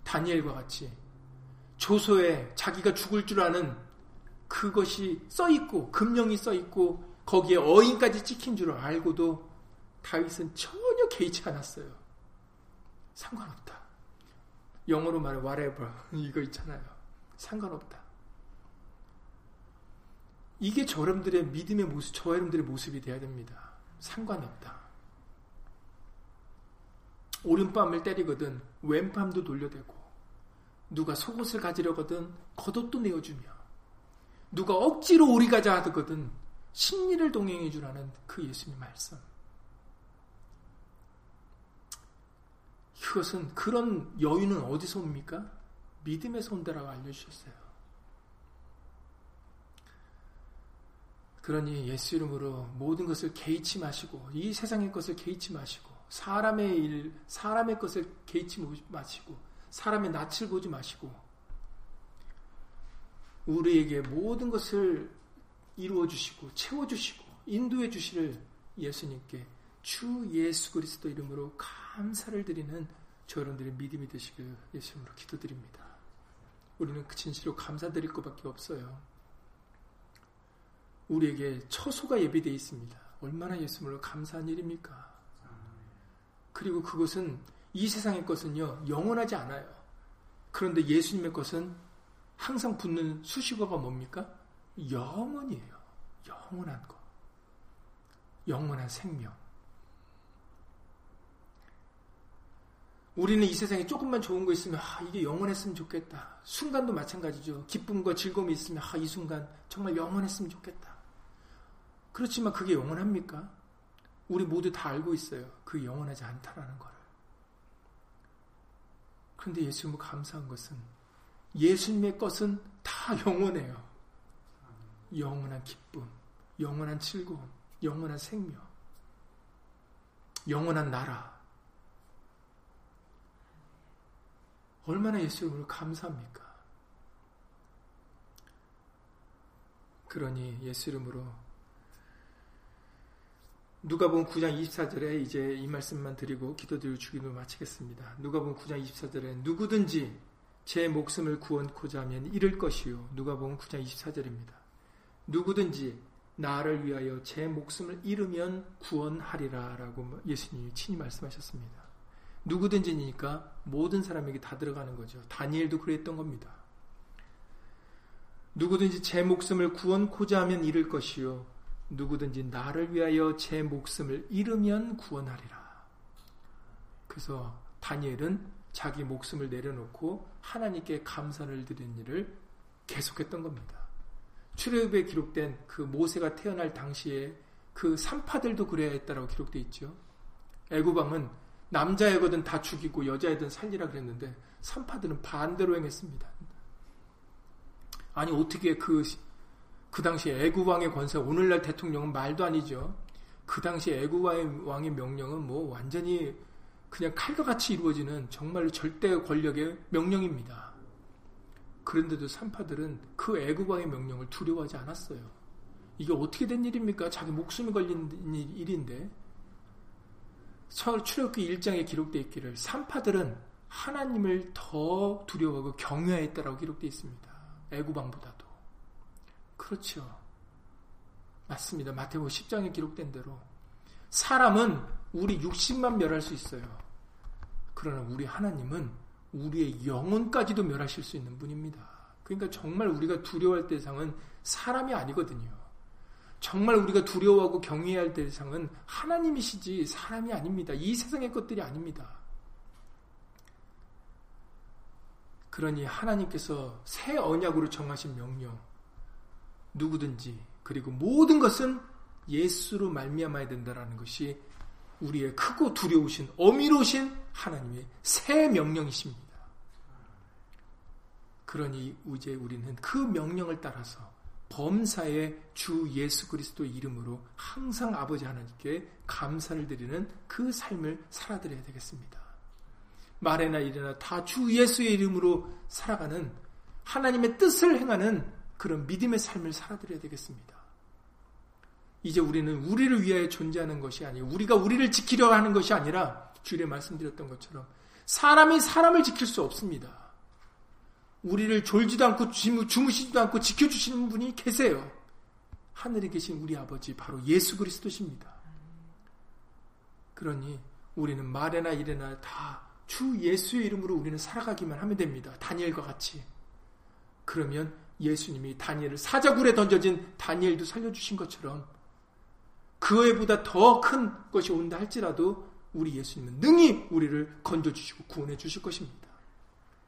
다니엘과 같이 조소에 자기가 죽을 줄 아는 그것이 써 있고 금령이 써 있고 거기에 어인까지 찍힌 줄 알고도 다윗은 전혀 개의치 않았어요. 상관없다. 영어로 말해 whatever 이거 있잖아요. 상관없다. 이게 저 여러분들의 믿음의 모습, 저 여러분들의 모습이 돼야 됩니다. 상관없다. 오른밤을 때리거든 왼밤도 돌려대고 누가 속옷을 가지려거든 겉옷도 내어주며 누가 억지로 오리 가자 하거든 심리를 동행해 주라는 그 예수님 말씀. 그것은 그런 여유는 어디서 옵니까? 믿음에서 온다라고 알려주셨어요. 그러니 예수 이름으로 모든 것을 개의치 마시고 이 세상의 것을 개의치 마시고 사람의 일, 사람의 것을 개의치 마시고 사람의 낯을 보지 마시고 우리에게 모든 것을 이루어 주시고 채워 주시고 인도해 주시를 예수님께 주 예수 그리스도 이름으로 감사를 드리는 저 여러분들의 믿음이 되시길 예수님으로 기도드립니다. 우리는 그 진실로 감사드릴 것밖에 없어요. 우리에게 처소가 예비되어 있습니다. 얼마나 예수님으로 감사한 일입니까? 그리고 그것은 이 세상의 것은요, 영원하지 않아요. 그런데 예수님의 것은 항상 붙는 수식어가 뭡니까? 영원이에요. 영원한 것. 영원한 생명. 우리는 이 세상에 조금만 좋은 거 있으면 아, 이게 영원했으면 좋겠다. 순간도 마찬가지죠. 기쁨과 즐거움이 있으면 아, 이 순간 정말 영원했으면 좋겠다. 그렇지만 그게 영원합니까? 우리 모두 다 알고 있어요. 그 영원하지 않다라는 걸. 그런데 예수님은 감사한 것은 예수님의 것은 다 영원해요. 영원한 기쁨, 영원한 즐거움, 영원한 생명, 영원한 나라. 얼마나 예수님을 감사합니까? 그러니 예수 이름으로 누가복음 9장 24절에 이제 이 말씀만 드리고 기도드리고 주기도 마치겠습니다. 누가복음 9장 24절에 누구든지 제 목숨을 구원코자 하면 잃을 것이요. 누가복음 9장 24절입니다. 누구든지 나를 위하여 제 목숨을 잃으면 구원하리라라고 예수님이 친히 말씀하셨습니다. 누구든지니까 모든 사람에게 다 들어가는 거죠. 다니엘도 그랬던 겁니다. 누구든지 제 목숨을 구원코자 하면 잃을 것이요. 누구든지 나를 위하여 제 목숨을 잃으면 구원하리라. 그래서 다니엘은 자기 목숨을 내려놓고 하나님께 감사를 드리는 일을 계속했던 겁니다. 출애굽에 기록된 그 모세가 태어날 당시에 그 산파들도 그래야 했다라고 기록되어 있죠. 애굽왕은 남자애거든 다 죽이고 여자애든 살리라 그랬는데 산파들은 반대로 행했습니다. 아니 어떻게 그 그 당시 애굽 왕의 권세, 오늘날 대통령은 말도 아니죠. 그 당시 애굽 왕의 명령은 뭐 완전히 그냥 칼과 같이 이루어지는 정말로 절대 권력의 명령입니다. 그런데도 산파들은 그 애굽 왕의 명령을 두려워하지 않았어요. 이게 어떻게 된 일입니까? 자기 목숨이 걸린 일인데. 출애굽기 1장에 기록되어 있기를 산파들은 하나님을 더 두려워하고 경외했다라고 기록되어 있습니다. 애굽 왕보다도. 그렇죠. 맞습니다. 마태복음 10장에 기록된 대로 사람은 우리 육신만 멸할 수 있어요. 그러나 우리 하나님은 우리의 영혼까지도 멸하실 수 있는 분입니다. 그러니까 정말 우리가 두려워할 대상은 사람이 아니거든요. 정말 우리가 두려워하고 경외해야 할 대상은 하나님이시지 사람이 아닙니다. 이 세상의 것들이 아닙니다. 그러니 하나님께서 새 언약으로 정하신 명령 누구든지 그리고 모든 것은 예수로 말미암아야 된다라는 것이 우리의 크고 두려우신 어미로우신 하나님의 새 명령이십니다. 그러니 이제 우리는 그 명령을 따라서 범사의 주 예수 그리스도 이름으로 항상 아버지 하나님께 감사를 드리는 그 삶을 살아드려야 되겠습니다. 말에나 일에나 다 주 예수의 이름으로 살아가는 하나님의 뜻을 행하는 그런 믿음의 삶을 살아드려야 되겠습니다. 이제 우리는 우리를 위하여 존재하는 것이 아니고 우리가 우리를 지키려 하는 것이 아니라 주일에 말씀드렸던 것처럼 사람이 사람을 지킬 수 없습니다. 우리를 졸지도 않고 주무시지도 않고 지켜주시는 분이 계세요. 하늘에 계신 우리 아버지 바로 예수 그리스도십니다. 그러니 우리는 말에나 일에나 다 주 예수의 이름으로 우리는 살아가기만 하면 됩니다. 다니엘과 같이. 그러면 예수님이 다니엘을 사자굴에 던져진 다니엘도 살려주신 것처럼 그에 보다 더 큰 것이 온다 할지라도 우리 예수님은 능히 우리를 건져주시고 구원해 주실 것입니다.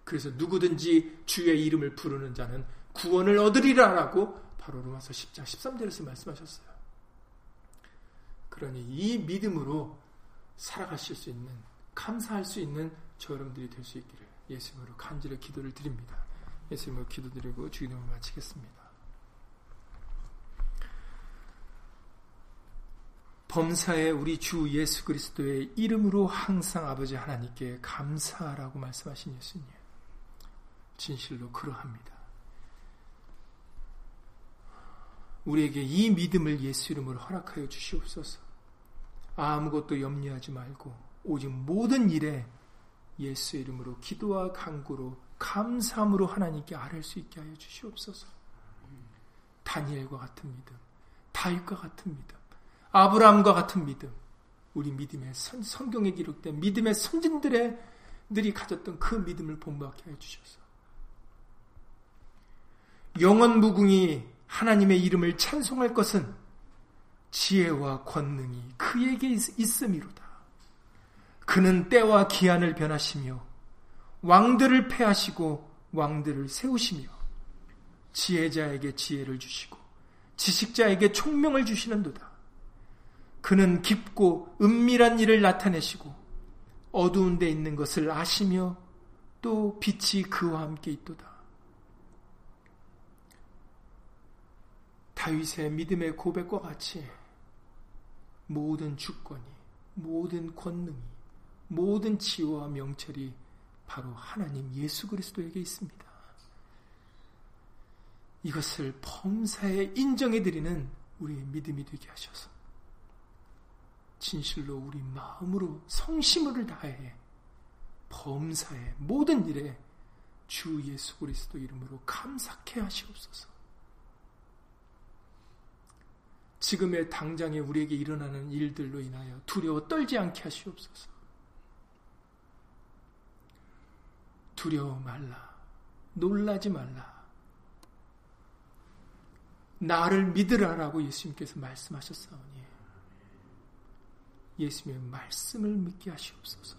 그래서 누구든지 주의 이름을 부르는 자는 구원을 얻으리라라고 바로 로마서 10장 13절에서 말씀하셨어요. 그러니 이 믿음으로 살아가실 수 있는 감사할 수 있는 저 여러분들이 될 수 있기를 예수님으로 간절히 기도를 드립니다. 예수님으로 기도드리고 주기도를 마치겠습니다. 범사에 우리 주 예수 그리스도의 이름으로 항상 아버지 하나님께 감사하라고 말씀하신 예수님. 진실로 그러합니다. 우리에게 이 믿음을 예수 이름으로 허락하여 주시옵소서. 아무것도 염려하지 말고 오직 모든 일에 예수 이름으로 기도와 간구로 감사함으로 하나님께 아뢰 수 있게 하여 주시옵소서. 다니엘과 같은 믿음, 다윗과 같은 믿음, 아브라함과 같은 믿음, 우리 믿음의 선, 성경에 기록된 믿음의 선진들의 들이 가졌던 그 믿음을 본받게 해 주셔서 영원 무궁이 하나님의 이름을 찬송할 것은 지혜와 권능이 그에게 있음이로다. 그는 때와 기한을 변하시며 왕들을 패하시고 왕들을 세우시며 지혜자에게 지혜를 주시고 지식자에게 총명을 주시는도다. 그는 깊고 은밀한 일을 나타내시고 어두운 데 있는 것을 아시며 또 빛이 그와 함께 있도다. 다윗의 믿음의 고백과 같이 모든 주권이, 모든 권능이, 모든 지혜와 명철이 바로 하나님 예수 그리스도에게 있습니다. 이것을 범사에 인정해 드리는 우리의 믿음이 되게 하셔서 진실로 우리 마음으로 성심을 다해 범사의 모든 일에 주 예수 그리스도 이름으로 감사케 하시옵소서. 지금의 당장에 우리에게 일어나는 일들로 인하여 두려워 떨지 않게 하시옵소서. 두려워 말라. 놀라지 말라. 나를 믿으라라고 예수님께서 말씀하셨사오니 예수님의 말씀을 믿게 하시옵소서.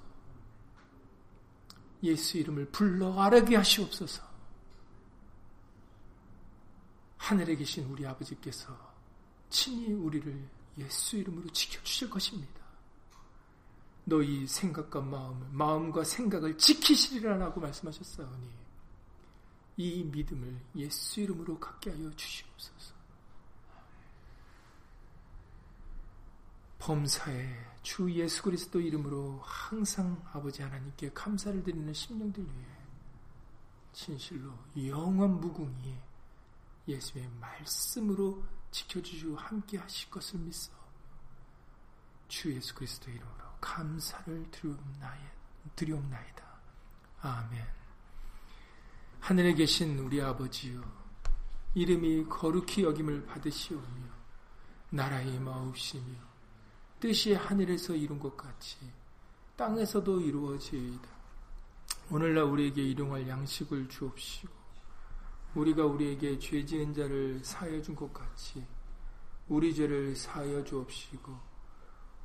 예수 이름을 불러 아르게 하시옵소서. 하늘에 계신 우리 아버지께서 친히 우리를 예수 이름으로 지켜주실 것입니다. 너희 생각과 마음을, 마음과 생각을 지키시리라 라고 말씀하셨사오니 이 믿음을 예수 이름으로 갖게 하여 주시옵소서. 범사에 주 예수 그리스도 이름으로 항상 아버지 하나님께 감사를 드리는 심령들 위해 진실로 영원 무궁히 예수의 말씀으로 지켜주시고 함께 하실 것을 믿어 주 예수 그리스도 이름으로 감사를 드리옵나이다. 아멘. 하늘에 계신 우리 아버지요 이름이 거룩히 여김을 받으시오며 나라의 마옵시며 뜻이 하늘에서 이룬 것 같이 땅에서도 이루어지이다. 오늘날 우리에게 일용할 양식을 주옵시고 우리가 우리에게 죄 지은 자를 사하여 준 것 같이 우리 죄를 사하여 주옵시고